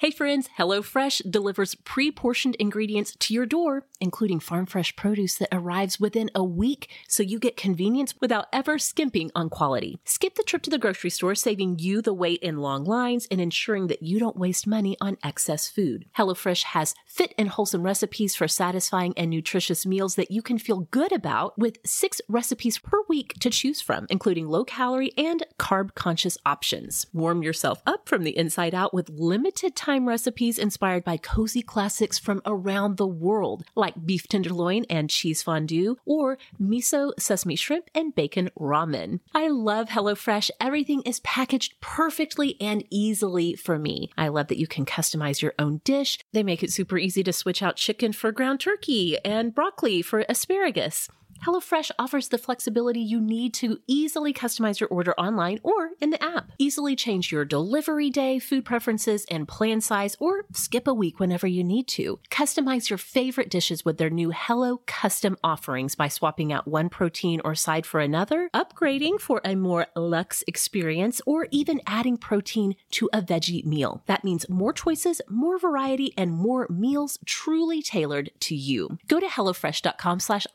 Hey friends, HelloFresh delivers pre-portioned ingredients to your door, including farm fresh produce that arrives within a week, so you get convenience without ever skimping on quality. Skip the trip to the grocery store, saving you the wait in long lines and ensuring that you don't waste money on excess food. HelloFresh has fit and wholesome recipes for satisfying and nutritious meals that you can feel good about with 6 recipes per week to choose from, including low-calorie and carb-conscious options. Warm yourself up from the inside out with limited time time recipes inspired by cozy classics from around the world, like beef tenderloin and cheese fondue, or miso, sesame shrimp, and bacon ramen. I love HelloFresh. Everything is packaged perfectly and easily for me. I love that you can customize your own dish. They make it super easy to switch out chicken for ground turkey and broccoli for asparagus. HelloFresh offers the flexibility you need to easily customize your order online or in the app. Easily change your delivery day, food preferences, and plan size, or skip a week whenever you need to. Customize your favorite dishes with their new Hello Custom offerings by swapping out one protein or side for another, upgrading for a more luxe experience, or even adding protein to a veggie meal. That means more choices, more variety, and more meals truly tailored to you. Go to HelloFresh.com slash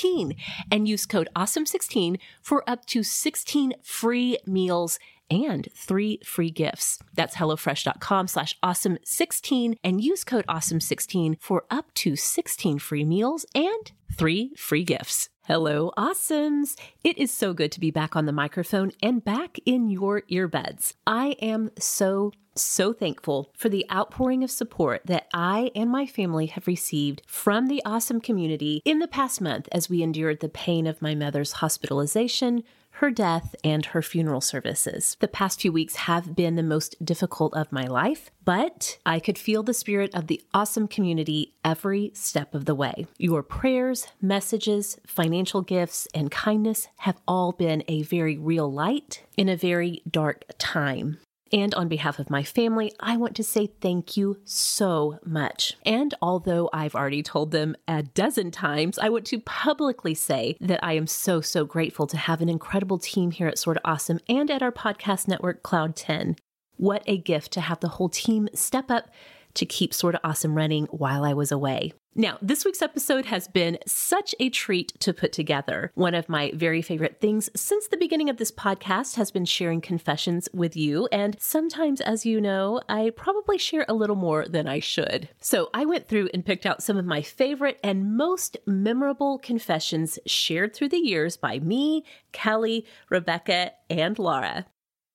awesome16 and use code AWESOME16 for up to 16 free meals and three free gifts. That's HelloFresh.com slash awesome16 and use code awesome16 for up to 16 free meals and three free gifts. Hello, awesomes! It is so good to be back on the microphone and back in your earbuds. I am so so thankful for the outpouring of support that I and my family have received from the awesome community in the past month as we endured the pain of my mother's hospitalization, her death, and her funeral services. The past few weeks have been the most difficult of my life, but I could feel the spirit of the awesome community every step of the way. Your prayers, messages, financial gifts, and kindness have all been a very real light in a very dark time. And on behalf of my family, I want to say thank you so much. And although I've already told them a dozen times, I want to publicly say that I am so, so grateful to have an incredible team here at Sorta Awesome and at our podcast network, Cloud 10. What a gift to have the whole team step up to keep Sorta Awesome running while I was away. Now, this week's episode has been such a treat to put together. One of my very favorite things since the beginning of this podcast has been sharing confessions with you. And sometimes, as you know, I probably share a little more than I should. So I went through and picked out some of my favorite and most memorable confessions shared through the years by me, Kelly, Rebecca, and Laura.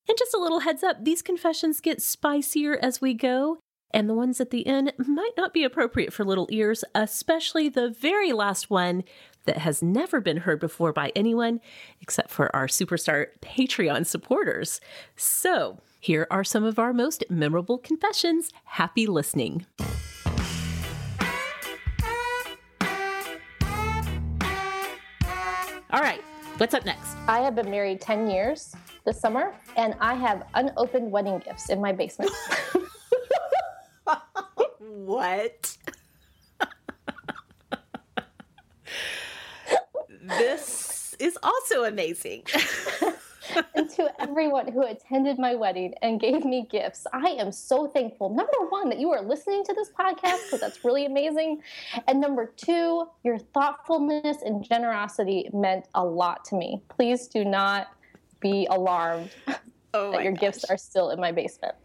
And just a little heads up, these confessions get spicier as we go, and the ones at the end might not be appropriate for little ears, especially the very last one that has never been heard before by anyone except for our superstar Patreon supporters. So, here are some of our most memorable confessions. Happy listening. All right, what's up next? I have been married 10 years this summer, and I have unopened wedding gifts in my basement. what? this is also amazing. and to everyone who attended my wedding and gave me gifts, I am so thankful. Number one, that you are listening to this podcast because that's really amazing. And number two, your thoughtfulness and generosity meant a lot to me. Please do not be alarmed oh that your gosh. gifts are still in my basement.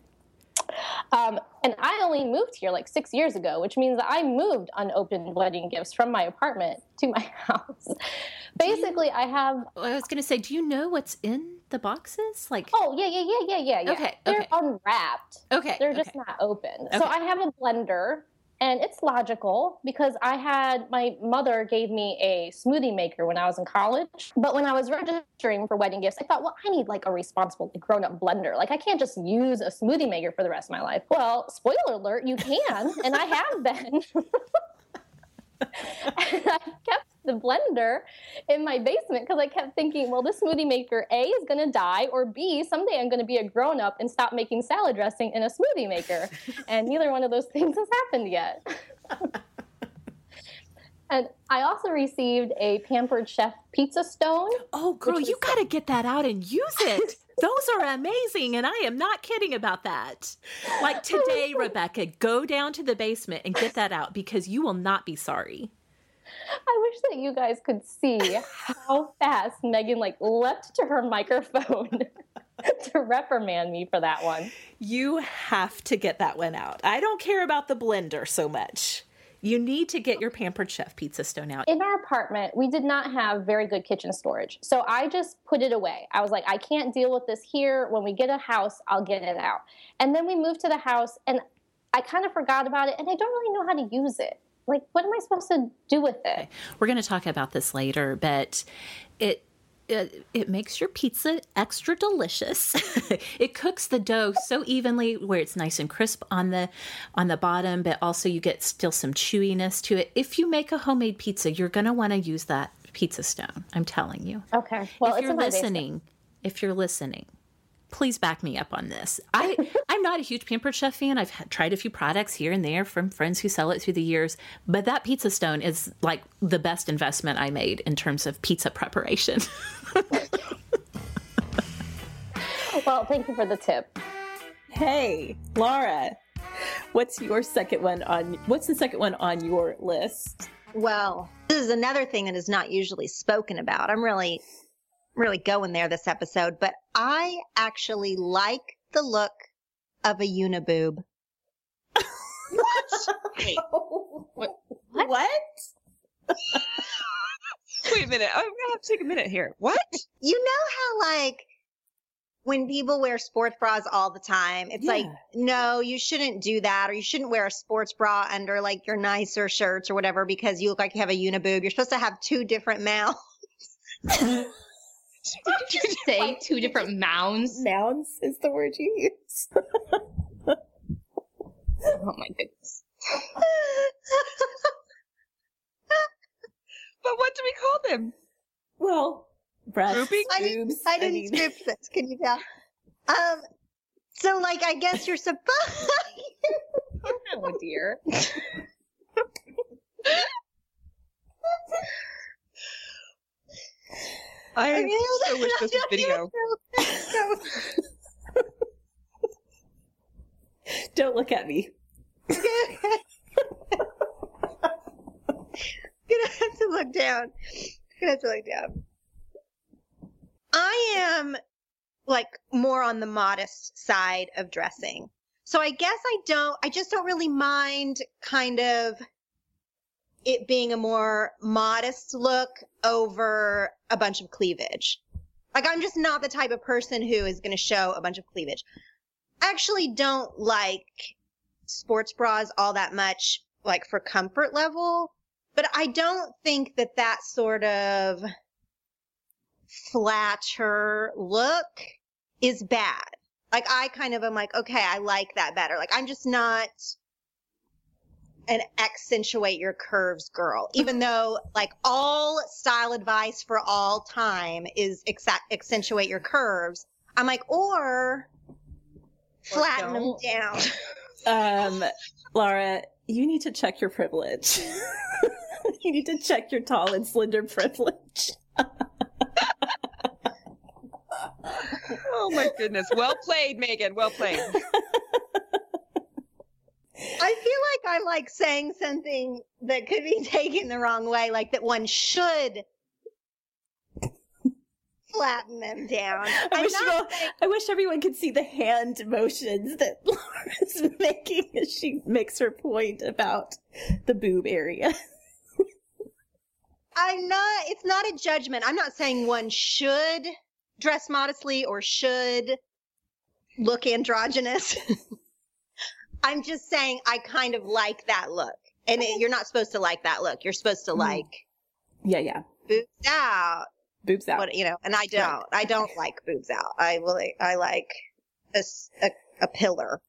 Um, and I only moved here like six years ago, which means that I moved unopened wedding gifts from my apartment to my house. Basically, you, I have. I was going to say, do you know what's in the boxes? Like, oh yeah, yeah, yeah, yeah, yeah, yeah. Okay, they're okay. unwrapped. Okay, they're okay. just not open. Okay. So I have a blender and it's logical because I had my mother gave me a smoothie maker when I was in college. But when I was registering for wedding gifts, I thought, well, I need like a responsible grown up blender. Like I can't just use a smoothie maker for the rest of my life. Well, spoiler alert, you can, and I have been. I kept the blender in my basement because I kept thinking, well, this smoothie maker A is going to die, or B, someday I'm going to be a grown up and stop making salad dressing in a smoothie maker. and neither one of those things has happened yet. and I also received a Pampered Chef pizza stone. Oh, girl, you got to get that out and use it. Those are amazing, and I am not kidding about that. Like oh today, Rebecca, go down to the basement and get that out because you will not be sorry. I wish that you guys could see how fast Megan like leapt to her microphone to reprimand me for that one. You have to get that one out. I don't care about the blender so much. You need to get your Pampered Chef pizza stone out. In our apartment, we did not have very good kitchen storage. So I just put it away. I was like, I can't deal with this here. When we get a house, I'll get it out. And then we moved to the house and I kind of forgot about it and I don't really know how to use it like what am i supposed to do with it we're going to talk about this later but it it, it makes your pizza extra delicious. it cooks the dough so evenly where it's nice and crisp on the on the bottom, but also you get still some chewiness to it. If you make a homemade pizza, you're going to want to use that pizza stone. I'm telling you. Okay. Well, if you're listening, if you're listening, please back me up on this. I I'm not a huge Pampered Chef fan. I've had, tried a few products here and there from friends who sell it through the years, but that pizza stone is like the best investment I made in terms of pizza preparation. well, thank you for the tip. Hey, Laura, what's your second one on what's the second one on your list? Well, this is another thing that is not usually spoken about. I'm really really going there this episode, but I actually like the look of a uniboob. what? Wait. What? What? what? Wait a minute. I'm gonna have to take a minute here. What? You know how like when people wear sports bras all the time, it's yeah. like, no, you shouldn't do that, or you shouldn't wear a sports bra under like your nicer shirts or whatever because you look like you have a uniboob. You're supposed to have two different mouths. Did you say two different mounds? Mounds is the word you use. oh my goodness. but what do we call them? Well, breasts, I didn't, I didn't I mean... script this. Can you tell? Um. So, like, I guess you're supposed. To. Oh dear. I, I so wish this was video. Don't look at me. gonna have to look down. Gonna have to look down. I am like more on the modest side of dressing. So I guess I don't, I just don't really mind kind of it being a more modest look over a bunch of cleavage. Like I'm just not the type of person who is going to show a bunch of cleavage. I actually don't like sports bras all that much, like for comfort level, but I don't think that that sort of flatter look is bad. Like I kind of am like, okay, I like that better. Like I'm just not an accentuate your curves girl, even though like all style advice for all time is accentuate your curves. I'm like, or, flatten them down. um, Laura, you need to check your privilege. you need to check your tall and slender privilege. oh my goodness. Well played, Megan. Well played. I feel like I'm like saying something that could be taken the wrong way, like that one should flatten them down. I wish, you- I wish everyone could see the hand motions that Laura's making as she makes her point about the boob area. I'm not, it's not a judgment. I'm not saying one should dress modestly or should look androgynous. I'm just saying I kind of like that look. And it, you're not supposed to like that look. You're supposed to Mm. like Yeah, yeah. boobs out. Boobs out. What, you know, and I don't. I don't like boobs out. I will, I like a a pillar.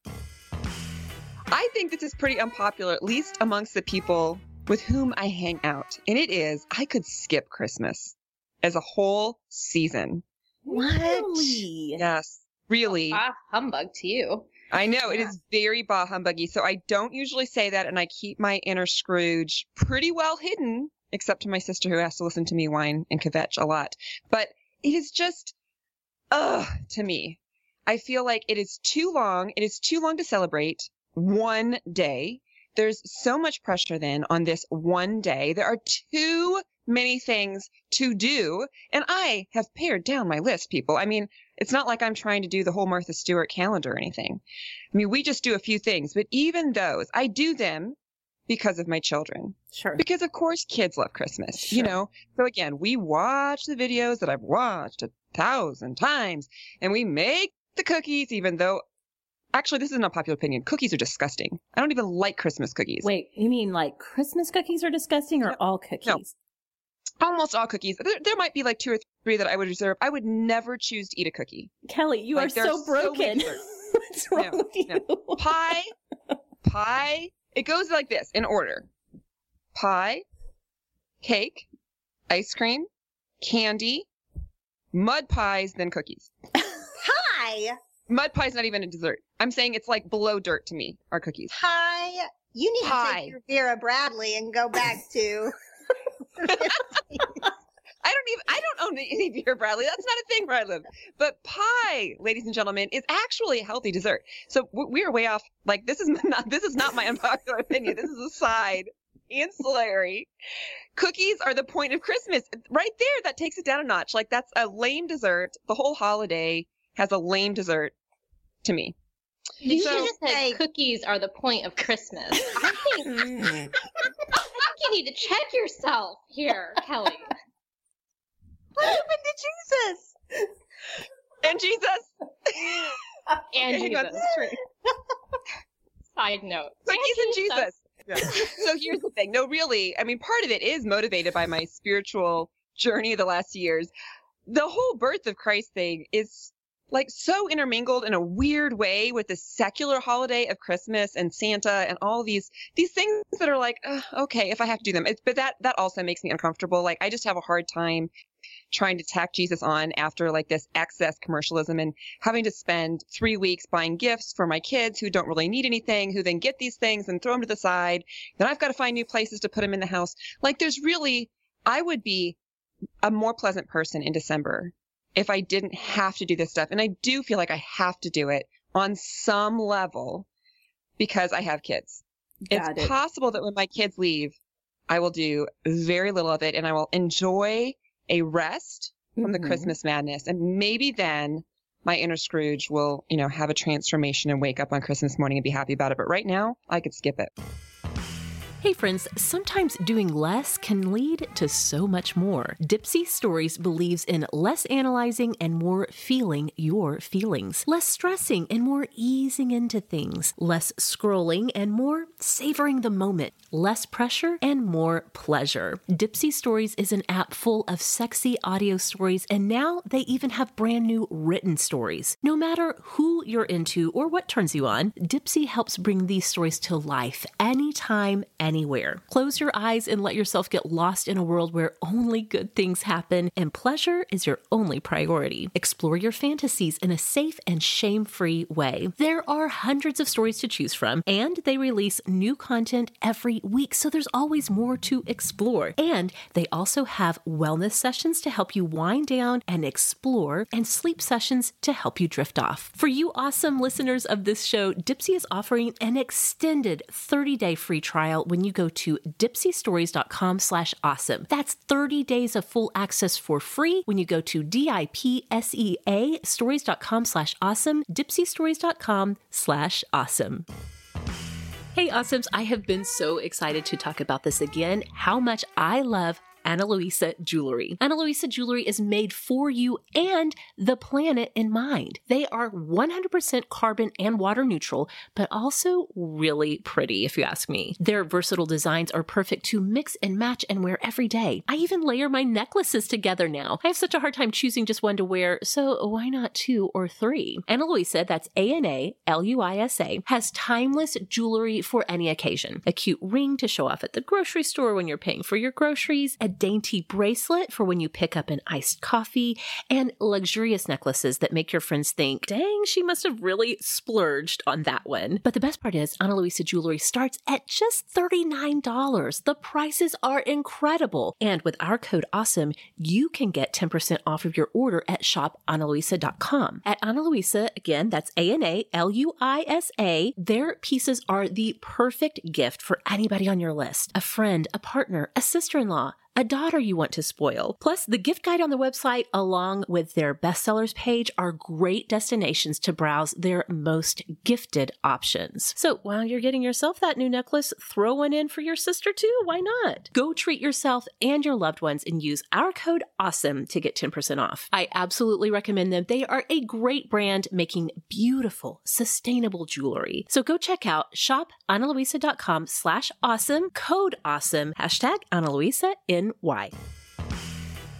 I think this is pretty unpopular, at least amongst the people with whom I hang out. And it is, I could skip Christmas as a whole season. Really? Yes, really. Ah, humbug to you. I know it is very bah humbuggy. So I don't usually say that, and I keep my inner Scrooge pretty well hidden, except to my sister who has to listen to me whine and kvetch a lot. But it is just, ugh, to me. I feel like it is too long. It is too long to celebrate one day. There's so much pressure then on this one day. There are too many things to do, and I have pared down my list, people. I mean, it's not like I'm trying to do the whole Martha Stewart calendar or anything. I mean, we just do a few things, but even those, I do them because of my children. Sure. Because of course kids love Christmas, sure. you know? So again, we watch the videos that I've watched a thousand times and we make the cookies, even though actually this is an unpopular opinion. Cookies are disgusting. I don't even like Christmas cookies. Wait, you mean like Christmas cookies are disgusting or No, all cookies? Almost all cookies. There, there might be like two or three that I would reserve. I would never choose to eat a cookie. Kelly, you Like, are so so broken. desserts. What's wrong No, with you? no. Pie, pie. It goes like this in order pie, cake, ice cream, candy, mud pies, then cookies. Pie. Mud pie's not even a dessert. I'm saying it's like below dirt to me, are cookies. Hi. You need to take your Vera Bradley and go back to. I don't even, I don't own any Vera Bradley. That's not a thing where I live. But pie, ladies and gentlemen, is actually a healthy dessert. So we are way off. Like this is not, this is not my unpopular opinion. This is a side ancillary. Cookies are the point of Christmas. Right there, that takes it down a notch. Like that's a lame dessert. The whole holiday has a lame dessert to me. You So- should just say cookies are the point of Christmas. I think mm. You need to check yourself here, Kelly. What happened to Jesus? And Jesus. And Hang on, Jesus. this. Side note. Cookies and Jesus. so here's the thing. No, really, I mean, part of it is motivated by my spiritual journey the last years. The whole birth of Christ thing is like so intermingled in a weird way with the secular holiday of Christmas and Santa and all these these things that are like, "Ugh, okay, if I have to do them. But that that also makes me uncomfortable. Like I just have a hard time trying to tack Jesus on after like this excess commercialism and having to spend three weeks buying gifts for my kids who don't really need anything, who then get these things and throw them to the side. Then I've got to find new places to put them in the house. Like there's really, I would be a more pleasant person in December if I didn't have to do this stuff. And I do feel like I have to do it on some level because I have kids. Got it's it. possible that when my kids leave, I will do very little of it and I will enjoy a rest from the Mhm. Christmas madness. And maybe then my inner Scrooge will, you know, have a transformation and wake up on Christmas morning and be happy about it. But right now, I could skip it. Hey friends, sometimes doing less can lead to so much more. Dipsea Stories believes in less analyzing and more feeling your feelings, less stressing and more easing into things, less scrolling and more savoring the moment, less pressure and more pleasure. Dipsea Stories is an app full of sexy audio stories, and now they even have brand new written stories. No matter who you're into or what turns you on, Dipsea helps bring these stories to life anytime, anywhere. Close your eyes and let yourself get lost in a world where only good things happen and pleasure is your only priority. Explore your fantasies in a safe and shame free way. There are hundreds of stories to choose from, and they release new content every week, so there's always more to explore. And they also have wellness sessions to help you wind down and explore, and sleep sessions to help you drift off. For you awesome listeners of this show, Dipsea is offering an extended 30 day free trial when when you go to dipseastories.com slash awesome. That's 30 days of full access for free when you go to D-I-P-S-E-A stories.com slash awesome, dipseastories.com slash awesome. Hey, Awesomes, I have been so excited to talk about this again, how much I love Ana Luisa Jewelry. Ana Luisa Jewelry is made for you and the planet in mind. They are 100% carbon and water neutral, but also really pretty, if you ask me. Their versatile designs are perfect to mix and match and wear every day. I even layer my necklaces together now. I have such a hard time choosing just one to wear, so why not two or three? Ana Luisa, that's A N A L U I S A, has timeless jewelry for any occasion. A cute ring to show off at the grocery store when you're paying for your groceries, a dainty bracelet for when you pick up an iced coffee, and luxurious necklaces that make your friends think, dang, she must have really splurged on that one. But the best part is, Ana Luisa jewelry starts at just $39. The prices are incredible. And with our code AWESOME, you can get 10% off of your order at shopanaluisa.com. At Ana Luisa, again, that's A N A L U I S A, their pieces are the perfect gift for anybody on your list a friend, a partner, a sister in law a daughter you want to spoil. Plus, the gift guide on the website, along with their bestsellers page, are great destinations to browse their most gifted options. So while you're getting yourself that new necklace, throw one in for your sister too. Why not? Go treat yourself and your loved ones and use our code AWESOME to get 10% off. I absolutely recommend them. They are a great brand making beautiful, sustainable jewelry. So go check out shopanaluisa.com slash awesome, code awesome, hashtag Analuisa in NY.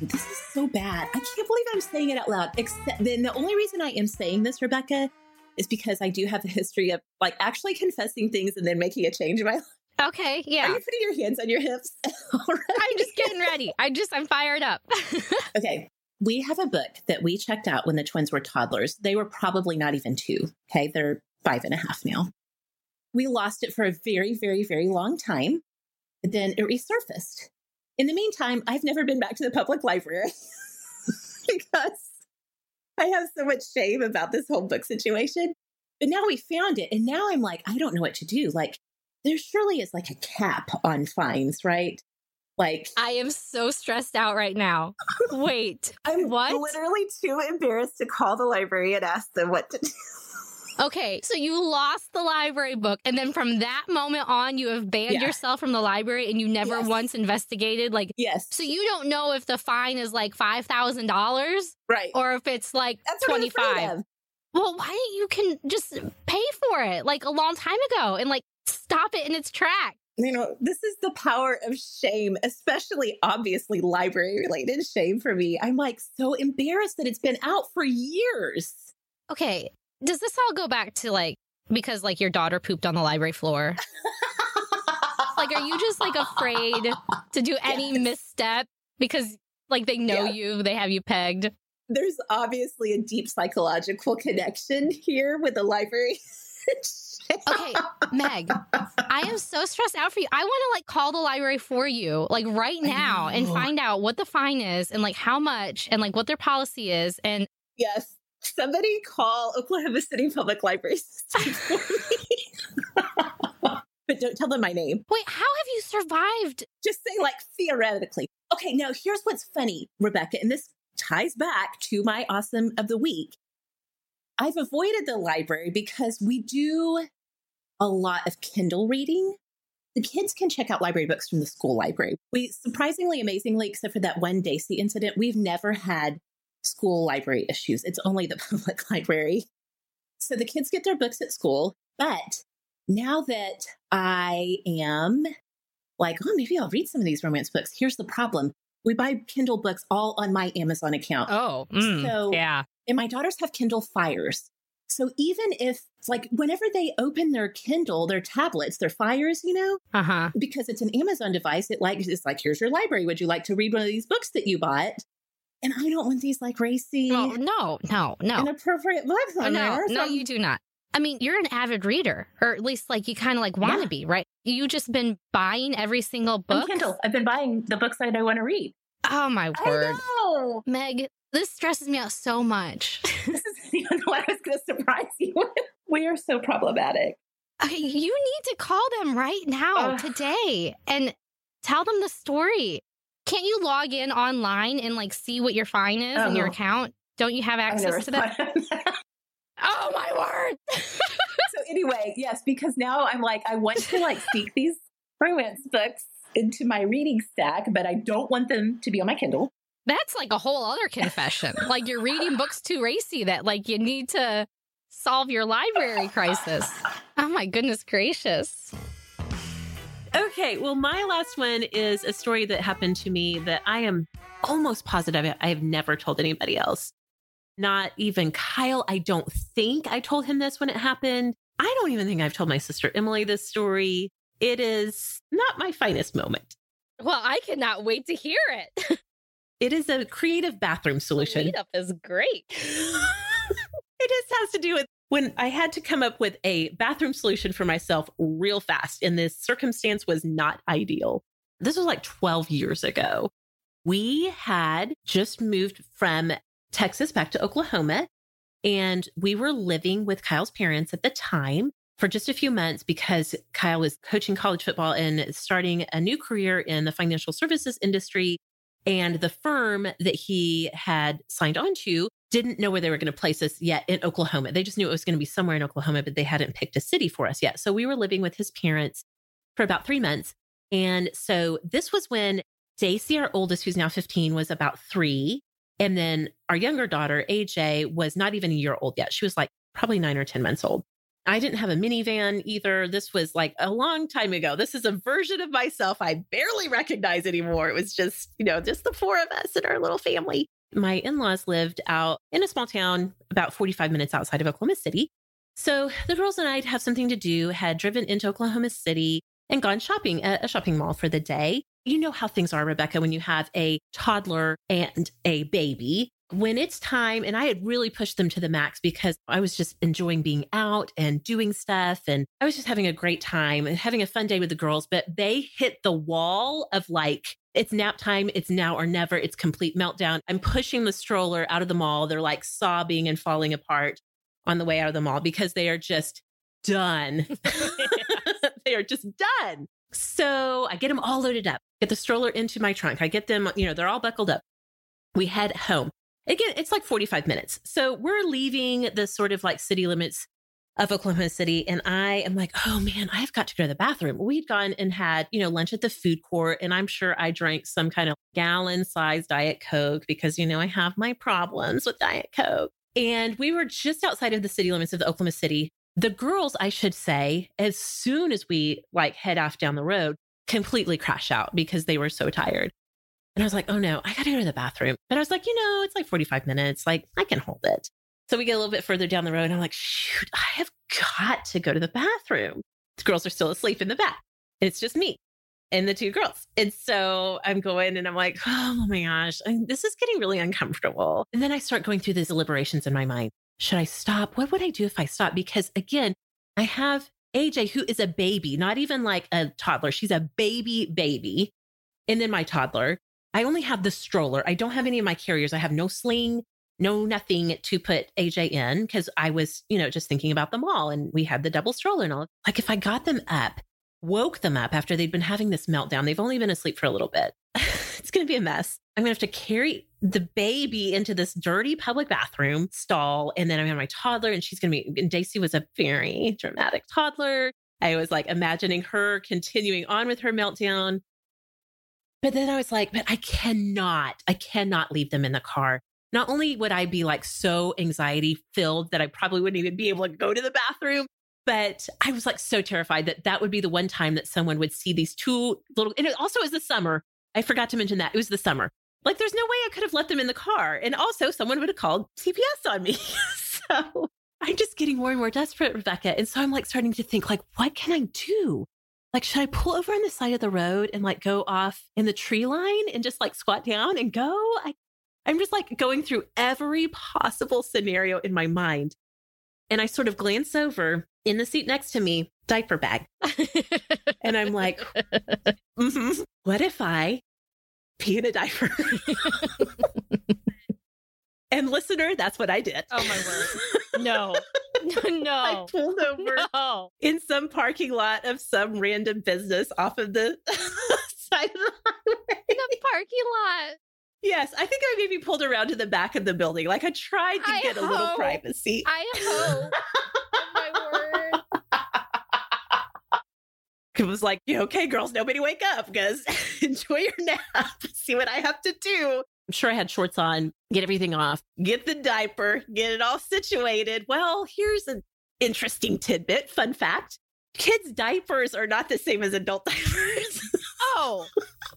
This is so bad. I can't believe I'm saying it out loud. Except then the only reason I am saying this, Rebecca, is because I do have a history of like actually confessing things and then making a change in my life. Okay, yeah. Are you putting your hands on your hips? I'm just getting ready. I just I'm fired up. okay. We have a book that we checked out when the twins were toddlers. They were probably not even two. Okay. They're five and a half now. We lost it for a very, very, very long time. But then it resurfaced. In the meantime, I've never been back to the public library because I have so much shame about this whole book situation. But now we found it. And now I'm like, I don't know what to do. Like, there surely is like a cap on fines, right? Like, I am so stressed out right now. Wait, I'm what? literally too embarrassed to call the library and ask them what to do. Okay, so you lost the library book, and then from that moment on, you have banned Yeah. yourself from the library, and you never Yes. once investigated. Like, Yes. so you don't know if the fine is like five thousand dollars right. or if it's like That's what I'm twenty five. Well, why don't you can just pay for it like a long time ago and like stop it in its track? You know, this is the power of shame, especially obviously library related shame for me. I'm like so embarrassed that it's been out for years. Okay, does this all go back to like because like your daughter pooped on the library floor? like, are you just like afraid to do any Yes. misstep because like they know Yeah. you, they have you pegged? There's obviously a deep psychological connection here with the library. Okay, Meg, I am so stressed out for you. I want to like call the library for you, like right now, and find out what the fine is and like how much and like what their policy is. And Yes. Somebody call Oklahoma City Public Library System for me. but don't tell them my name. wait, how have you survived? Just say, like, theoretically. Okay, now here's what's funny, Rebecca, and this ties back to my awesome of the week. I've avoided the library because we do a lot of Kindle reading. The kids can check out library books from the school library. We surprisingly, amazingly, except for that one Daisy incident, we've never had school library issues. It's only the public library. So the kids get their books at school. But now that I am like, oh, maybe I'll read some of these romance books, here's the problem. We buy Kindle books all on my Amazon account. Oh, So- yeah. And my daughters have Kindle Fires. So even if, like, whenever they open their Kindle, their tablets, their Fires, you know, Uh huh. because it's an Amazon device, it like it's like, here's your library. Would you like to read one of these books that you bought? And I don't want these like racy, No, no, no, no. inappropriate books on no, there. no, So- you do not. I mean, you're an avid reader, or at least like you kind of like want to Yeah. be, right? You just been buying every single on book. Kindle. I've been buying the books that I want to read. Oh my word. Meg, this stresses me out so much. this even what I was going to surprise you with. We are so problematic. Okay, you need to call them right now, Ugh. today, and tell them the story. Can't you log in online and like see what your fine is in your Oh. account? Don't you have access to that? that. Oh my word! so anyway, yes, because now I'm like, I want to like sneak these romance books into my reading stack, but I don't want them to be on my Kindle. That's like a whole other confession. like you're reading books too racy that like you need to solve your library crisis. Oh my goodness gracious. Okay, well, my last one is a story that happened to me that I am almost positive I have never told anybody else. Not even Kyle. I don't think I told him this when it happened. I don't even think I've told my sister Emily this story. It is not my finest moment. Well, I cannot wait to hear it. It is a creative bathroom solution. Meetup is great. it just has to do with when I had to come up with a bathroom solution for myself real fast, and this circumstance was not ideal. This was like 12 years ago. We had just moved from Texas back to Oklahoma, and we were living with Kyle's parents at the time for just a few months because Kyle was coaching college football and starting a new career in the financial services industry. And the firm that he had signed on to didn't know where they were going to place us yet in Oklahoma. They just knew it was going to be somewhere in Oklahoma, but they hadn't picked a city for us yet. So we were living with his parents for about three months. And so this was when Daisy, our oldest, who's now 15, was about three. And then our younger daughter, AJ, was not even a year old yet. She was like probably nine or 10 months old. I didn't have a minivan either. This was like a long time ago. This is a version of myself I barely recognize anymore. It was just, you know, just the four of us and our little family. My in laws lived out in a small town about 45 minutes outside of Oklahoma City. So the girls and I'd have something to do, had driven into Oklahoma City and gone shopping at a shopping mall for the day. You know how things are, Rebecca, when you have a toddler and a baby. When it's time, and I had really pushed them to the max because I was just enjoying being out and doing stuff. And I was just having a great time and having a fun day with the girls. But they hit the wall of like, it's nap time, it's now or never, it's complete meltdown. I'm pushing the stroller out of the mall. They're like sobbing and falling apart on the way out of the mall because they are just done. they are just done. So I get them all loaded up, get the stroller into my trunk. I get them, you know, they're all buckled up. We head home. Again, it's like 45 minutes. So we're leaving the sort of like city limits of Oklahoma City. And I am like, oh man, I've got to go to the bathroom. We'd gone and had, you know, lunch at the food court. And I'm sure I drank some kind of gallon sized Diet Coke because, you know, I have my problems with Diet Coke. And we were just outside of the city limits of the Oklahoma City. The girls, I should say, as soon as we like head off down the road, completely crash out because they were so tired. And I was like, oh no, I got to go to the bathroom. But I was like, you know, it's like 45 minutes. Like, I can hold it. So we get a little bit further down the road. And I'm like, shoot, I have got to go to the bathroom. The girls are still asleep in the back. It's just me and the two girls. And so I'm going and I'm like, oh my gosh, I, this is getting really uncomfortable. And then I start going through these deliberations in my mind. Should I stop? What would I do if I stop? Because again, I have AJ, who is a baby, not even like a toddler. She's a baby, baby. And then my toddler. I only have the stroller. I don't have any of my carriers. I have no sling, no nothing to put AJ in because I was, you know, just thinking about them all. And we had the double stroller and all. Like if I got them up, woke them up after they'd been having this meltdown, they've only been asleep for a little bit. it's going to be a mess. I'm going to have to carry the baby into this dirty public bathroom stall. And then I'm going to have my toddler and she's going to be, and Daisy was a very dramatic toddler. I was like imagining her continuing on with her meltdown. But then I was like, but I cannot, I cannot leave them in the car. Not only would I be like so anxiety filled that I probably wouldn't even be able to go to the bathroom, but I was like so terrified that that would be the one time that someone would see these two little, and it also is the summer. I forgot to mention that it was the summer. Like there's no way I could have left them in the car. And also someone would have called CPS on me. so I'm just getting more and more desperate, Rebecca. And so I'm like starting to think like, what can I do? Like, should I pull over on the side of the road and like go off in the tree line and just like squat down and go? I, I'm just like going through every possible scenario in my mind. And I sort of glance over in the seat next to me, diaper bag. and I'm like, mhm, what if I pee in a diaper? and listener, that's what I did. Oh my word. No. no. I pulled over No. in some parking lot of some random business off of the side of the highway. The parking lot. Yes, I think I maybe pulled around to the back of the building. Like I tried to I get a little privacy. I hope. oh my word. It was like, okay, girls, nobody wake up because enjoy your nap. See what I have to do. I'm sure I had shorts on, get everything off, get the diaper, get it all situated. Well, here's an interesting tidbit. Fun fact kids' diapers are not the same as adult diapers. Oh,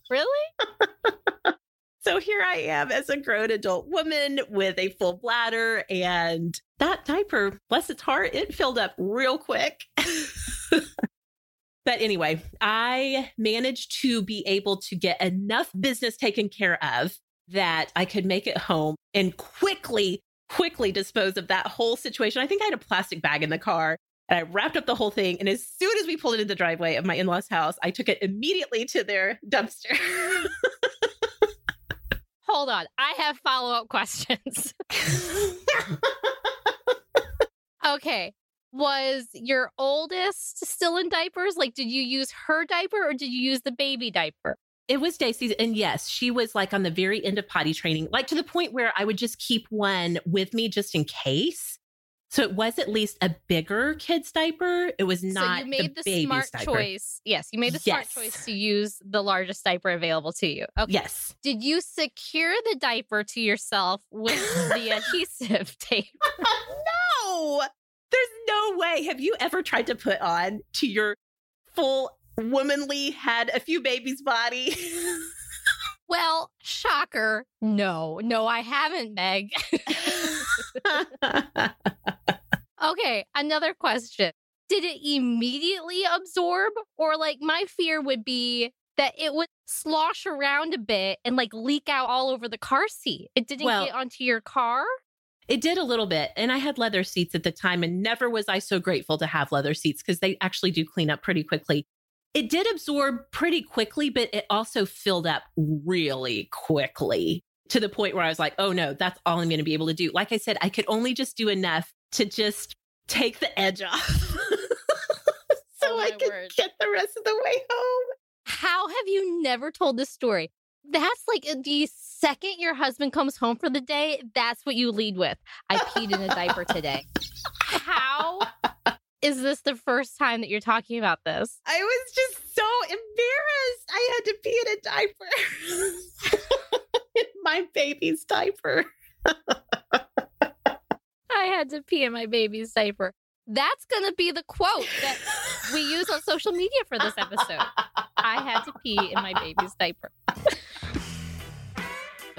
really? So here I am as a grown adult woman with a full bladder, and that diaper, bless its heart, it filled up real quick. But anyway, I managed to be able to get enough business taken care of that I could make it home and quickly, quickly dispose of that whole situation. I think I had a plastic bag in the car and I wrapped up the whole thing. And as soon as we pulled it into the driveway of my in law's house, I took it immediately to their dumpster. Hold on. I have follow up questions. okay. Was your oldest still in diapers? Like, did you use her diaper or did you use the baby diaper? It was Daisy's. And yes, she was like on the very end of potty training, like to the point where I would just keep one with me just in case. So it was at least a bigger kid's diaper. It was not a bigger diaper. so you made the, baby's smart diaper. choice. Yes, you made the smart choice to use the largest diaper available to you. Okay. Yes. Did you secure the diaper to yourself with the adhesive tape? no, there's no way. Have you ever tried to put on to your full womanly had a few babies body? Well, shocker. No, no, I haven't, Meg. Okay, another question. Did it immediately absorb? Or, like, my fear would be that it would slosh around a bit and, like, leak out all over the car seat. It didn't Well- get onto your car? It did a little bit. And I had leather seats at the time, and never was I so grateful to have leather seats because they actually do clean up pretty quickly. It did absorb pretty quickly, but it also filled up really quickly to the point where I was like, oh no, that's all I'm going to be able to do. Like I said, I could only just do enough to just take the edge off so Oh, I could word. get the rest of the way home. How have you never told this story? That's like uh, the second your husband comes home for the day, that's what you lead with. I peed in a diaper today. How is this the first time that you're talking about this? I was just so embarrassed. I had to pee in a diaper. in my baby's diaper. I had to pee in my baby's diaper. That's going to be the quote that we use on social media for this episode. I had to pee in my baby's diaper.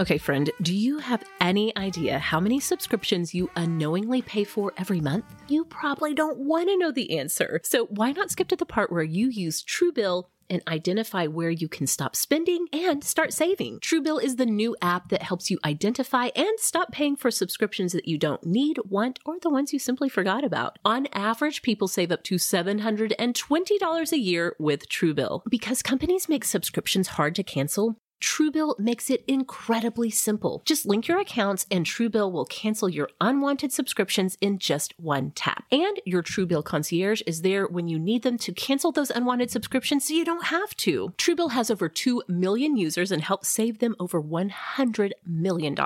Okay, friend, do you have any idea how many subscriptions you unknowingly pay for every month? You probably don't want to know the answer. So why not skip to the part where you use Truebill and identify where you can stop spending and start saving? Truebill is the new app that helps you identify and stop paying for subscriptions that you don't need, want, or the ones you simply forgot about. On average, people save up to $720 a year with Truebill. Because companies make subscriptions hard to cancel, Truebill makes it incredibly simple. Just link your accounts and Truebill will cancel your unwanted subscriptions in just one tap. And your Truebill concierge is there when you need them to cancel those unwanted subscriptions so you don't have to. Truebill has over 2 million users and helps save them over $100 million.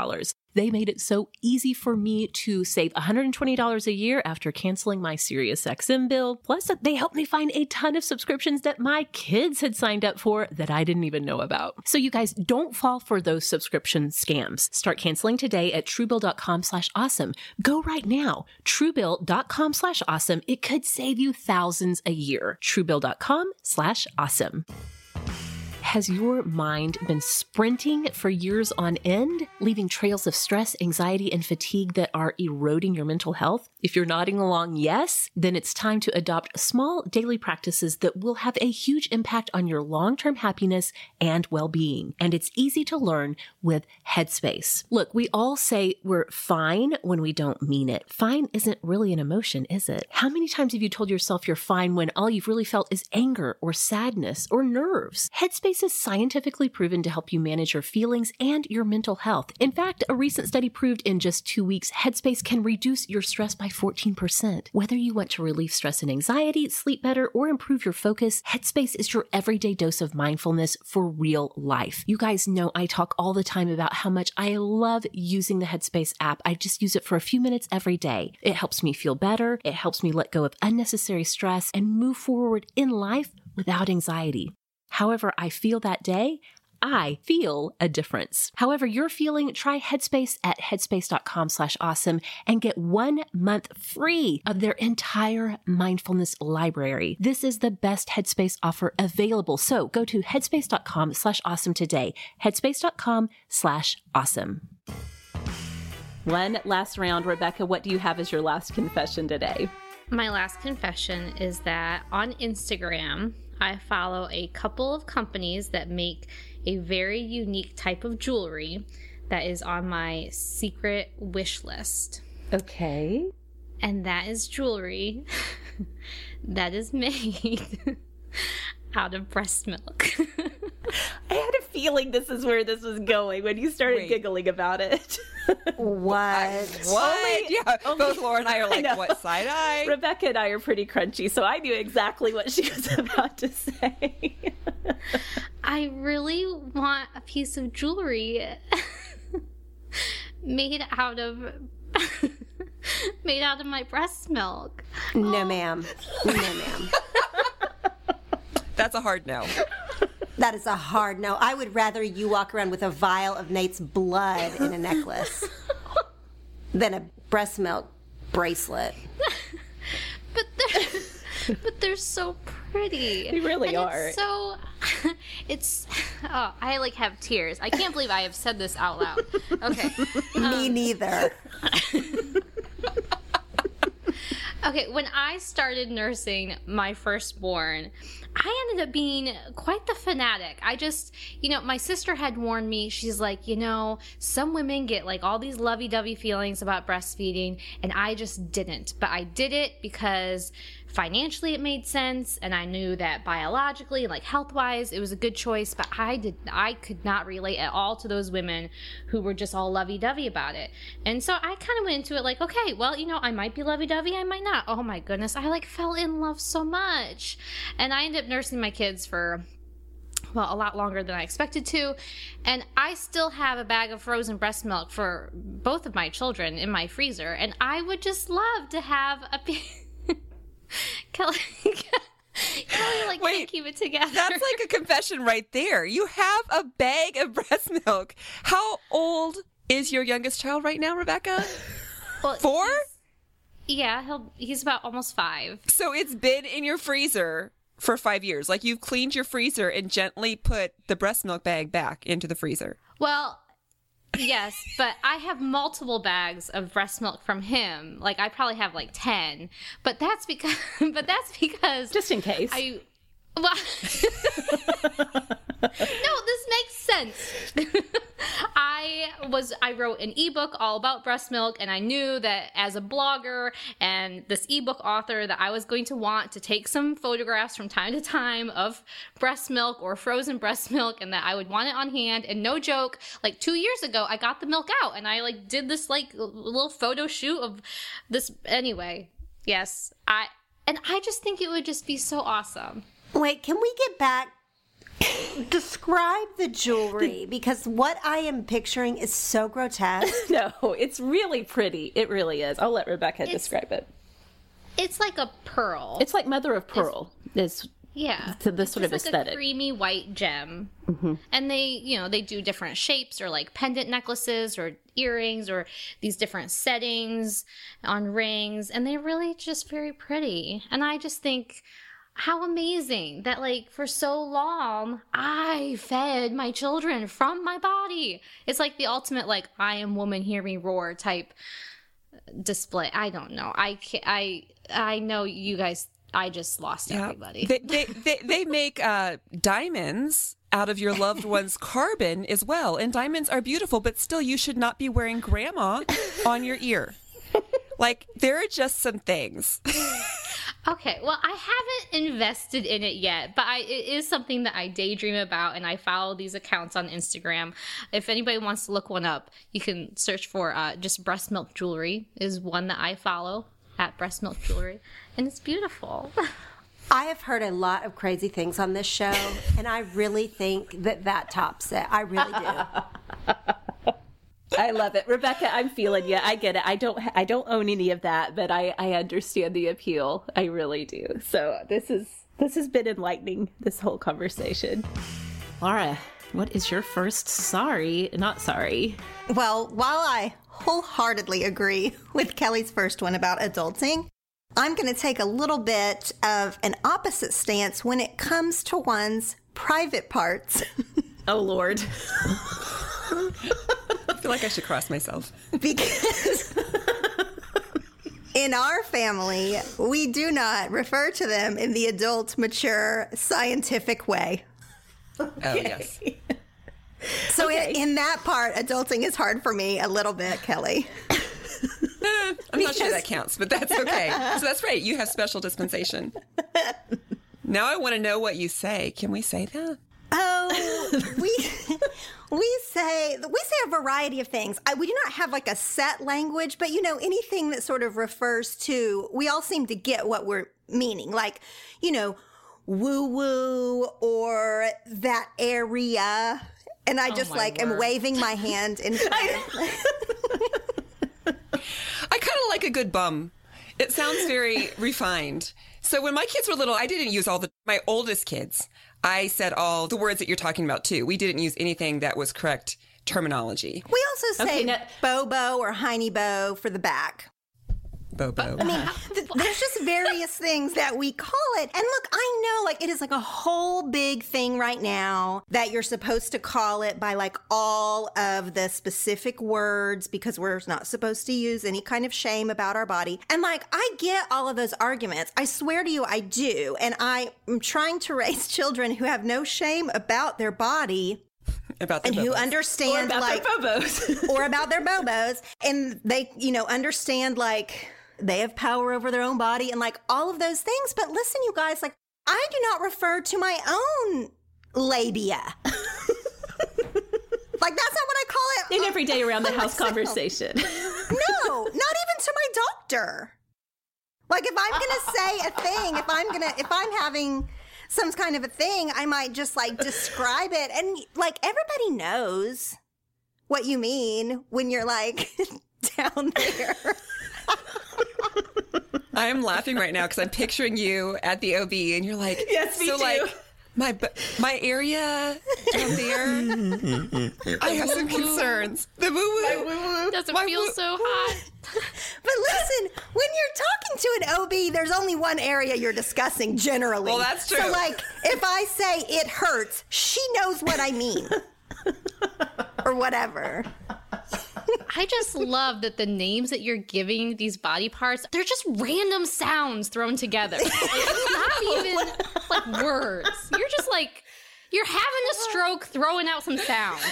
They made it so easy for me to save $120 a year after canceling my SiriusXM bill. Plus, they helped me find a ton of subscriptions that my kids had signed up for that I didn't even know about. So you guys don't fall for those subscription scams. Start canceling today at truebill.com slash awesome. Go right now. Truebill.com slash awesome. It could save you thousands a year. Truebill.com slash awesome. Has your mind been sprinting for years on end, leaving trails of stress, anxiety, and fatigue that are eroding your mental health? If you're nodding along yes, then it's time to adopt small daily practices that will have a huge impact on your long term happiness and well being. And it's easy to learn with Headspace. Look, we all say we're fine when we don't mean it. Fine isn't really an emotion, is it? How many times have you told yourself you're fine when all you've really felt is anger or sadness or nerves? Headspace Headspace is scientifically proven to help you manage your feelings and your mental health. In fact, a recent study proved in just two weeks, Headspace can reduce your stress by 14%. Whether you want to relieve stress and anxiety, sleep better, or improve your focus, Headspace is your everyday dose of mindfulness for real life. You guys know I talk all the time about how much I love using the Headspace app. I just use it for a few minutes every day. It helps me feel better, it helps me let go of unnecessary stress and move forward in life without anxiety. However, I feel that day, I feel a difference. However you're feeling, try Headspace at headspace.com slash awesome and get one month free of their entire mindfulness library. This is the best Headspace offer available. So go to headspace.com slash awesome today. Headspace.com slash awesome. One last round. Rebecca, what do you have as your last confession today? My last confession is that on Instagram, I follow a couple of companies that make a very unique type of jewelry that is on my secret wish list. Okay. And that is jewelry that is made out of breast milk. I had a feeling this is where this was going when you started Wait. giggling about it. What? What? yeah, only- both Laura and I are like, know. what side eye? Rebecca and I are pretty crunchy, so I knew exactly what she was about to say. I really want a piece of jewelry made out of made out of my breast milk. No, ma'am. No, ma'am. That's a hard no. That is a hard no. I would rather you walk around with a vial of Nate's blood in a necklace than a breast milk bracelet. But they're but they're so pretty. They really And are. It's so it's oh, I like have tears. I can't believe I have said this out loud. Okay. Me um, neither. Okay, when I started nursing my firstborn, I ended up being quite the fanatic. I just, you know, my sister had warned me. She's like, you know, some women get like all these lovey dovey feelings about breastfeeding, and I just didn't. But I did it because financially it made sense, and I knew that biologically, like health wise, it was a good choice. But I did, I could not relate at all to those women who were just all lovey dovey about it. And so I kind of went into it like, okay, well, you know, I might be lovey dovey, I might not. Oh my goodness, I like fell in love so much. And I ended up nursing my kids for well, a lot longer than I expected to. And I still have a bag of frozen breast milk for both of my children in my freezer. And I would just love to have a. Kelly, Kelly, like, Wait, can't keep it together. That's like a confession right there. You have a bag of breast milk. How old is your youngest child right now, Rebecca? Well, Four? Yeah, he'll, he's about almost five. So it's been in your freezer for five years. Like you've cleaned your freezer and gently put the breast milk bag back into the freezer. Well, yes, but I have multiple bags of breast milk from him. Like I probably have like 10. But that's because but that's because Just in case. I well, No, this makes sense. I was I wrote an ebook all about breast milk and I knew that as a blogger and this ebook author that I was going to want to take some photographs from time to time of breast milk or frozen breast milk and that I would want it on hand and no joke like 2 years ago I got the milk out and I like did this like little photo shoot of this anyway. Yes, I and I just think it would just be so awesome. Wait, can we get back? Describe the jewelry because what I am picturing is so grotesque. no, it's really pretty. It really is. I'll let Rebecca It's- describe it. It's like a pearl. It's like mother of pearl. Is yeah. to this sort of like aesthetic. a creamy white gem. Mm-hmm. And they, you know, they do different shapes or like pendant necklaces or earrings or these different settings on rings. And they're really just very pretty. And I just think how amazing that like for so long I fed my children from my body. It's like the ultimate like I am woman hear me roar type display. I don't know. I I I know you guys I just lost everybody. They, they, they, they make uh, diamonds out of your loved one's carbon as well. And diamonds are beautiful, but still, you should not be wearing grandma on your ear. Like, there are just some things. Okay, well, I haven't invested in it yet, but I, it is something that I daydream about, and I follow these accounts on Instagram. If anybody wants to look one up, you can search for uh, just breast milk jewelry is one that I follow at breast milk jewelry, and it's beautiful. I have heard a lot of crazy things on this show, and I really think that that tops it. I really do. I love it, Rebecca. I'm feeling you. I get it. I don't. I don't own any of that, but I I understand the appeal. I really do. So this is this has been enlightening. This whole conversation. Laura, what is your first sorry? Not sorry. Well, while I wholeheartedly agree with Kelly's first one about adulting, I'm going to take a little bit of an opposite stance when it comes to one's private parts. oh, Lord. I feel like I should cross myself. Because in our family, we do not refer to them in the adult, mature, scientific way. Oh, yes. So okay. in, in, that part, adulting is hard for me a little bit, Kelly. I'm because... not sure that counts, but that's okay. So that's right. You have special dispensation. Now I want to know what you say. Can we say that? Oh, we we say we say a variety of things. I, we do not have like a set language, but you know anything that sort of refers to. We all seem to get what we're meaning, like you know, woo woo or that area. And I oh just oh like word. am waving my hand in front. I kind of like a good bum. It sounds very refined. So when my kids were little, I didn't use all the my oldest kids. I said all the words that you're talking about too. We didn't use anything that was correct terminology. We also say okay, now- bobo or hiney bo for the back. Bobo. I mean, th- there's just various things that we call it. And look, I know like it is like a whole big thing right now that you're supposed to call it by like all of the specific words because we're not supposed to use any kind of shame about our body. And like, I get all of those arguments. I swear to you, I do. And I am trying to raise children who have no shame about their body about and bobos. And who understand or about like their bobos or about their bobos and they you know understand like they have power over their own body and like all of those things. But listen, you guys, like I do not refer to my own labia. like that's not what I call it. In every day around the house conversation. no, not even to my doctor. Like if I'm gonna say a thing, if I'm gonna if I'm having some kind of a thing, I might just like describe it and like everybody knows what you mean when you're like down there. I'm laughing right now because I'm picturing you at the OB and you're like, yes, me so too. like my my area down there. I have some concerns. The woo woo doesn't my feel woo- so hot. but listen, when you're talking to an OB, there's only one area you're discussing generally. Well, that's true. So like, if I say it hurts, she knows what I mean, or whatever. I just love that the names that you're giving these body parts, they're just random sounds thrown together. it's not even like words. You're just like, you're having a stroke throwing out some sounds.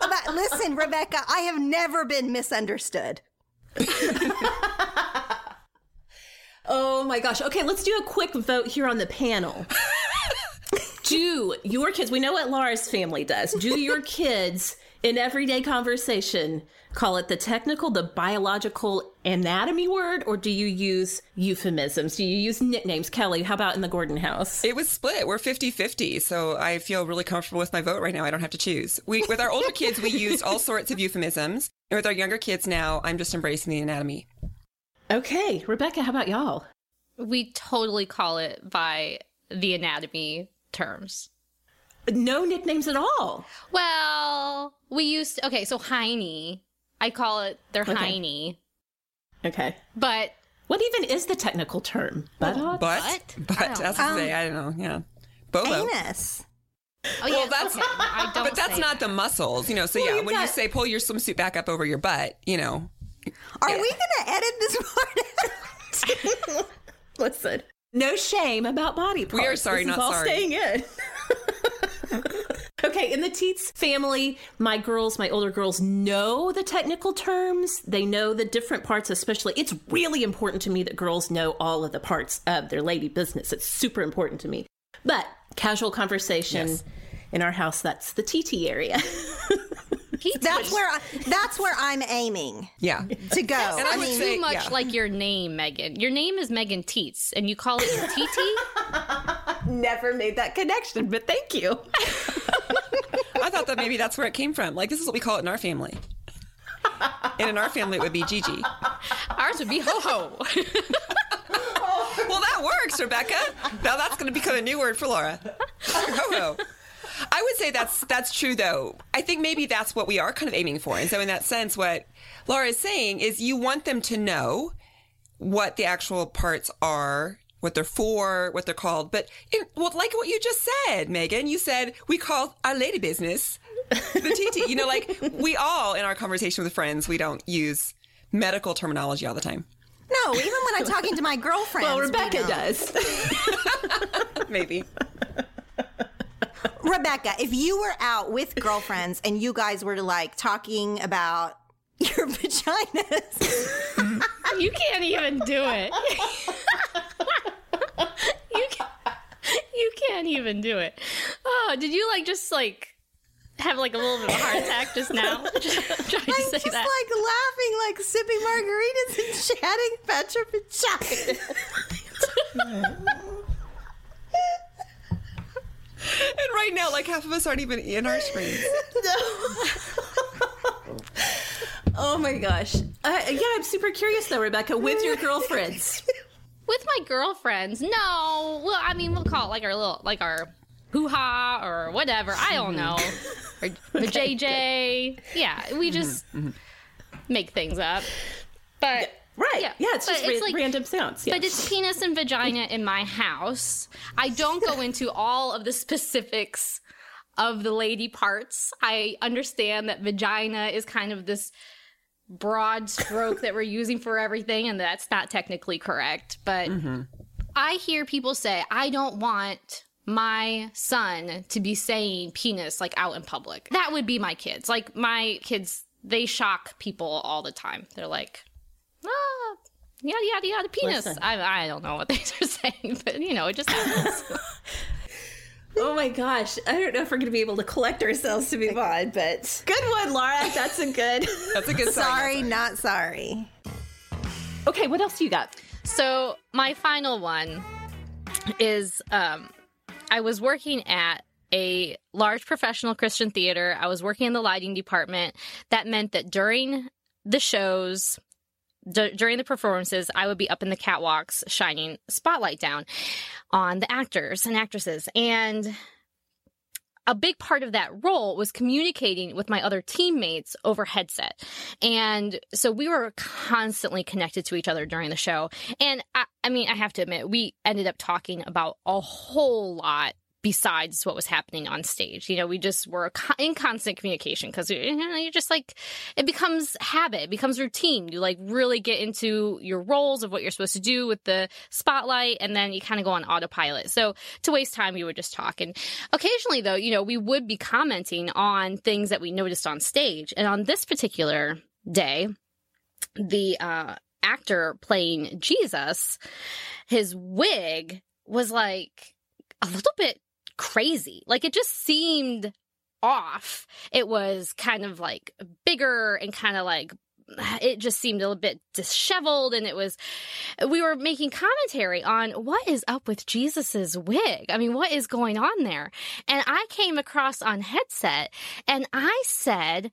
but listen, Rebecca, I have never been misunderstood. oh my gosh. Okay, let's do a quick vote here on the panel do your kids, we know what Laura's family does. Do your kids in everyday conversation call it the technical, the biological anatomy word, or do you use euphemisms? Do you use nicknames? Kelly, how about in the Gordon house? It was split. We're 50 50. So I feel really comfortable with my vote right now. I don't have to choose. We, with our older kids, we used all sorts of euphemisms. And with our younger kids now, I'm just embracing the anatomy. Okay. Rebecca, how about y'all? We totally call it by the anatomy terms. No nicknames at all. Well, we used to, okay, so Heiny. I call it their okay. Heiny. Okay. But what even is the technical term? Butt? Butt? Butt? Butt. That's um, say. I don't know. Yeah. Bobo. Anus. Oh, yeah, well, that's okay. I don't but that's not that. the muscles, you know. So well, yeah, when got... you say pull your swimsuit back up over your butt, you know. Are yeah. we going to edit this part? Listen, no shame about body parts. We are sorry, this not all sorry. Staying in. Okay, in the Tietz family, my girls, my older girls know the technical terms. They know the different parts, especially. It's really important to me that girls know all of the parts of their lady business. It's super important to me. But casual conversation Yes. in our house, that's the TT area. That's where I, that's where I'm aiming Yeah. to go. And I I mean, say- Too much yeah. like your name, Megan. Your name is Megan Tietz, and you call it your TT? Never made that connection, but thank you. I thought that maybe that's where it came from. Like this is what we call it in our family. And in our family, it would be Gigi. Ours would be ho ho. Well, that works, Rebecca. Now that's going to become a new word for Laura. Ho ho. I would say that's that's true though. I think maybe that's what we are kind of aiming for. And so in that sense, what Laura is saying is you want them to know what the actual parts are, what they're for, what they're called. But it, well, like what you just said, Megan, you said we call our lady business the TT. You know, like we all in our conversation with friends, we don't use medical terminology all the time. no, even when I'm talking to my girlfriend. Well, Rebecca don't. does. Maybe. Rebecca, if you were out with girlfriends and you guys were like talking about your vaginas, you can't even do it. you can, you can't even do it. Oh, did you like just like have like a little bit of a heart attack just now? Just trying I'm say just that. like laughing, like sipping margaritas and chatting about your vagina. And right now, like half of us aren't even in our screens. No. oh my gosh. Uh, yeah, I'm super curious though, Rebecca, with your girlfriends. With my girlfriends, no. Well, I mean, we'll call it like our little, like our hoo ha or whatever. I don't know. Or the JJ. Yeah, we just make things up. But Right. Yeah, Yeah, it's but just it's ra- like- random sounds. Yeah. But it's penis and vagina in my house. I don't go into all of the specifics of the lady parts. I understand that vagina is kind of this broad stroke that we're using for everything, and that's not technically correct. But mm-hmm. I hear people say, I don't want my son to be saying penis like out in public. That would be my kids. Like my kids, they shock people all the time. They're like, ah, yada yada yada penis. Listen. I I don't know what they are saying, but you know, it just happens. Oh my gosh. I don't know if we're going to be able to collect ourselves to move on, but good one, Laura. That's a good. That's a good sign. sorry, not sorry. Okay, what else you got? So my final one is um I was working at a large professional Christian theater. I was working in the lighting department. That meant that during the shows d- during the performances, I would be up in the catwalks shining spotlight down on the actors and actresses. And a big part of that role was communicating with my other teammates over headset. And so we were constantly connected to each other during the show. And I, I mean, I have to admit, we ended up talking about a whole lot besides what was happening on stage. You know, we just were in constant communication because you know, you're just like, it becomes habit, it becomes routine. You like really get into your roles of what you're supposed to do with the spotlight, and then you kind of go on autopilot. So to waste time, we would just talk. And occasionally, though, you know, we would be commenting on things that we noticed on stage. And on this particular day, the uh, actor playing Jesus, his wig was like a little bit crazy. Like it just seemed off. It was kind of like bigger and kind of like it just seemed a little bit disheveled and it was we were making commentary on what is up with Jesus's wig. I mean, what is going on there? And I came across on headset and I said,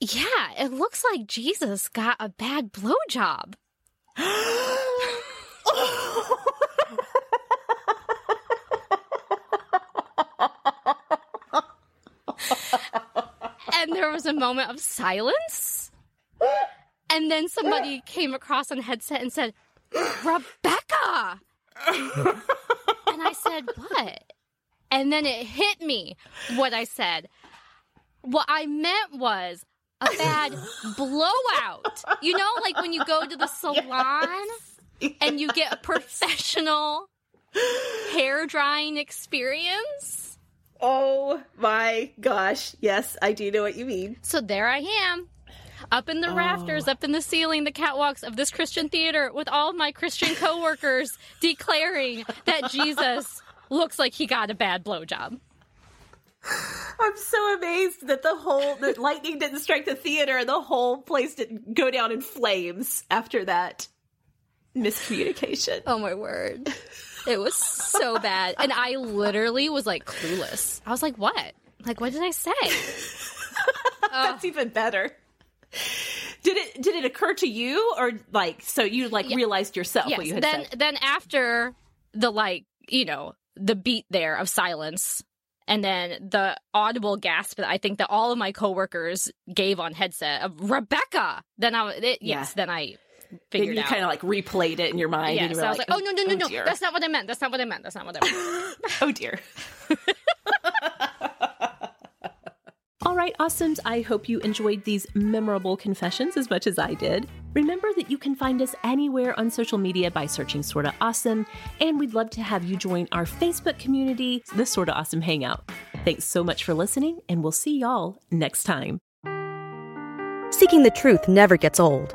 "Yeah, it looks like Jesus got a bad blowjob." and there was a moment of silence. And then somebody came across on headset and said, Rebecca! and I said, What? And then it hit me what I said. What I meant was a bad blowout. You know, like when you go to the salon and you get a professional hair drying experience? Oh my gosh. Yes, I do know what you mean. So there I am, up in the oh. rafters, up in the ceiling, the catwalks of this Christian theater with all of my Christian coworkers declaring that Jesus looks like he got a bad blowjob. I'm so amazed that the whole the lightning didn't strike the theater and the whole place didn't go down in flames after that miscommunication. Oh my word. It was so bad. And I literally was like clueless. I was like, what? Like, what did I say? That's even better. Did it did it occur to you or like so you like realized yourself what you had then said? then after the like, you know, the beat there of silence and then the audible gasp that I think that all of my coworkers gave on headset of Rebecca. Then I it, yes, then I figured you out. kind of like replayed it in your mind and Yes, you were I was like, oh, no, no, no, oh, no, dear. that's not what I meant. That's not what I meant. That's not what I meant. oh dear. All right, awesomes. I hope you enjoyed these memorable confessions as much as I did. Remember that you can find us anywhere on social media by searching Sorta Awesome, and we'd love to have you join our Facebook community, the Sorta Awesome Hangout. Thanks so much for listening, and we'll see y'all next time. Seeking the truth never gets old.